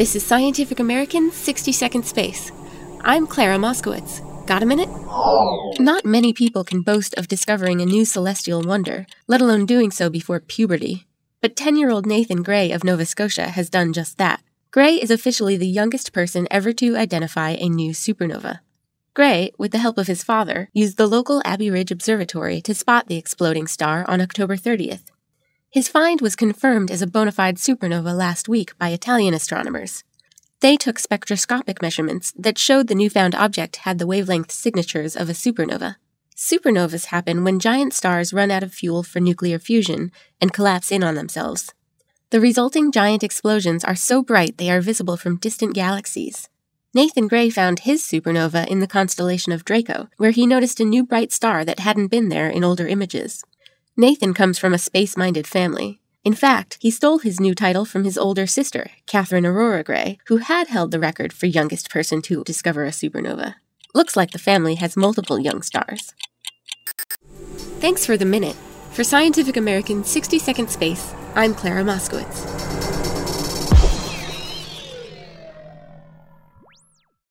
This is Scientific American 60 Second Space. I'm Clara Moskowitz. Got a minute? Not many people can boast of discovering a new celestial wonder, let alone doing so before puberty. But 10 year old Nathan Gray of Nova Scotia has done just that. Gray is officially the youngest person ever to identify a new supernova. Gray, with the help of his father, used the local Abbey Ridge Observatory to spot the exploding star on October 30th. His find was confirmed as a bona fide supernova last week by Italian astronomers. They took spectroscopic measurements that showed the newfound object had the wavelength signatures of a supernova. Supernovas happen when giant stars run out of fuel for nuclear fusion and collapse in on themselves. The resulting giant explosions are so bright they are visible from distant galaxies. Nathan Gray found his supernova in the constellation of Draco, where he noticed a new bright star that hadn't been there in older images. Nathan comes from a space minded family. In fact, he stole his new title from his older sister, Catherine Aurora Gray, who had held the record for youngest person to discover a supernova. Looks like the family has multiple young stars. Thanks for the minute. For Scientific American 60 Second Space, I'm Clara Moskowitz.